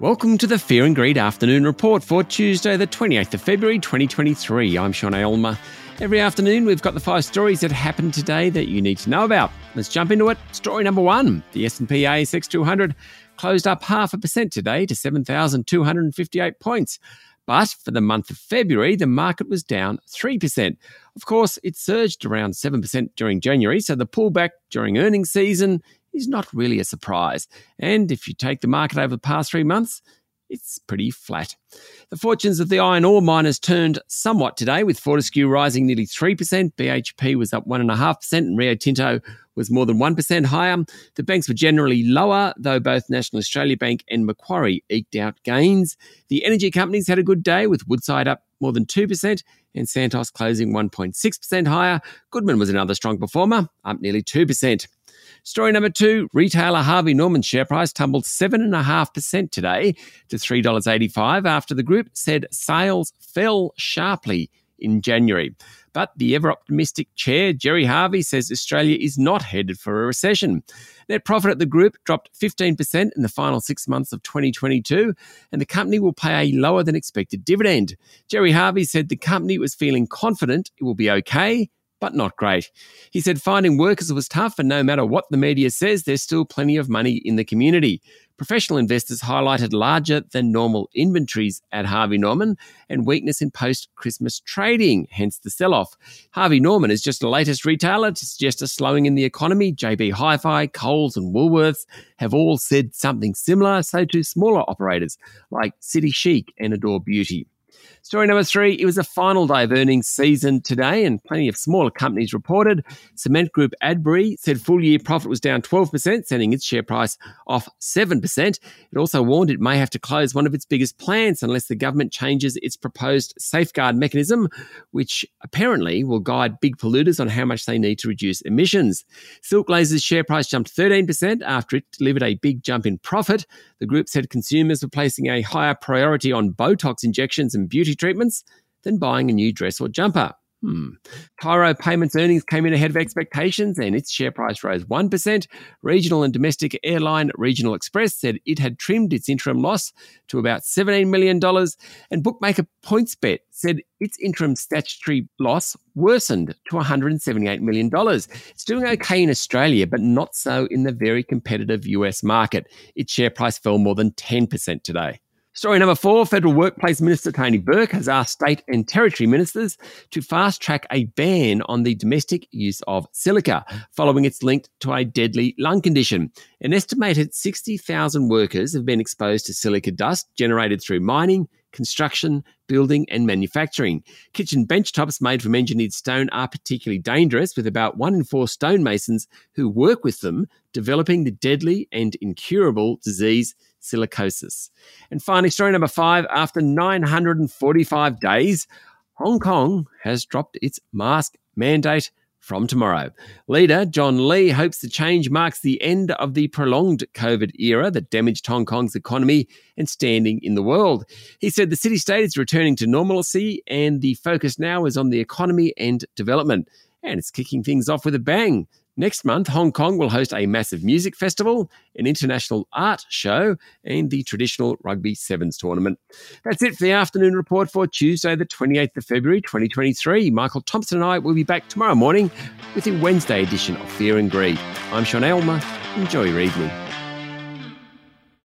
Welcome to the Fear and Greed Afternoon Report for Tuesday, the 28th of February 2023. I'm Sean Aylmer. Every afternoon, we've got the five stories that happened today that you need to know about. Let's jump into it. Story number one: the S&P ASX 200 closed up half a percent today to 7,258 points. But for the month of February, the market was down 3%. Of course, it surged around 7% during January, so the pullback during earnings season is not really a surprise. And if you take the market over the past three months, it's pretty flat. The fortunes of the iron ore miners turned somewhat today, with Fortescue rising nearly 3%, BHP was up 1.5%, and Rio Tinto was more than 1% higher. The banks were generally lower, though both National Australia Bank and Macquarie eked out gains. The energy companies had a good day, with Woodside up more than 2%, and Santos closing 1.6% higher. Goodman was another strong performer, up nearly 2%. Story number two retailer Harvey Norman's share price tumbled 7.5% today to $3.85 after the group said sales fell sharply in January. But the ever optimistic chair, Gerry Harvey, says Australia is not headed for a recession. Net profit at the group dropped 15% in the final six months of 2022, and the company will pay a lower than expected dividend. Gerry Harvey said the company was feeling confident it will be okay but not great. He said finding workers was tough, and no matter what the media says, there's still plenty of money in the community. Professional investors highlighted larger than normal inventories at Harvey Norman and weakness in post Christmas trading, hence the sell off. Harvey Norman is just the latest retailer to suggest a slowing in the economy. JB Hi Fi, Coles, and Woolworths have all said something similar, so do smaller operators like City Chic and Adore Beauty. Story number three it was a final day of earnings season today, and plenty of smaller companies reported. Cement Group Adbri said full year profit was down 12%, sending its share price off 7%. It also warned it may have to close one of its biggest plants unless the government changes its proposed safeguard mechanism, which apparently will guide big polluters on how much they need to reduce emissions. Silk Laser's share price jumped 13% after it delivered a big jump in profit. The group said consumers were placing a higher priority on Botox injections and beauty treatments than buying a new dress or jumper. Hmm. Tyro Payments earnings came in ahead of expectations and its share price rose 1%. Regional and domestic airline Regional Express said it had trimmed its interim loss to about $17 million. And bookmaker PointsBet said its interim statutory loss worsened to $178 million. It's doing okay in Australia, but not so in the very competitive US market. Its share price fell more than 10% today. Story number four Federal Workplace Minister Tony Burke has asked state and territory ministers to fast track a ban on the domestic use of silica, following its link to a deadly lung condition. An estimated 60,000 workers have been exposed to silica dust generated through mining, construction, building, and manufacturing. Kitchen benchtops made from engineered stone are particularly dangerous, with about one in four stonemasons who work with them developing the deadly and incurable disease silicosis. And finally, story number five after 945 days, Hong Kong has dropped its mask mandate from tomorrow. Leader John Lee hopes the change marks the end of the prolonged COVID era that damaged Hong Kong's economy and standing in the world. He said the city state is returning to normalcy and the focus now is on the economy and development. And it's kicking things off with a bang. Next month, Hong Kong will host a massive music festival, an international art show, and the traditional rugby sevens tournament. That's it for the afternoon report for Tuesday, the 28th of February, 2023. Michael Thompson and I will be back tomorrow morning with the Wednesday edition of Fear and Greed. I'm Sean Aylmer. Enjoy your evening.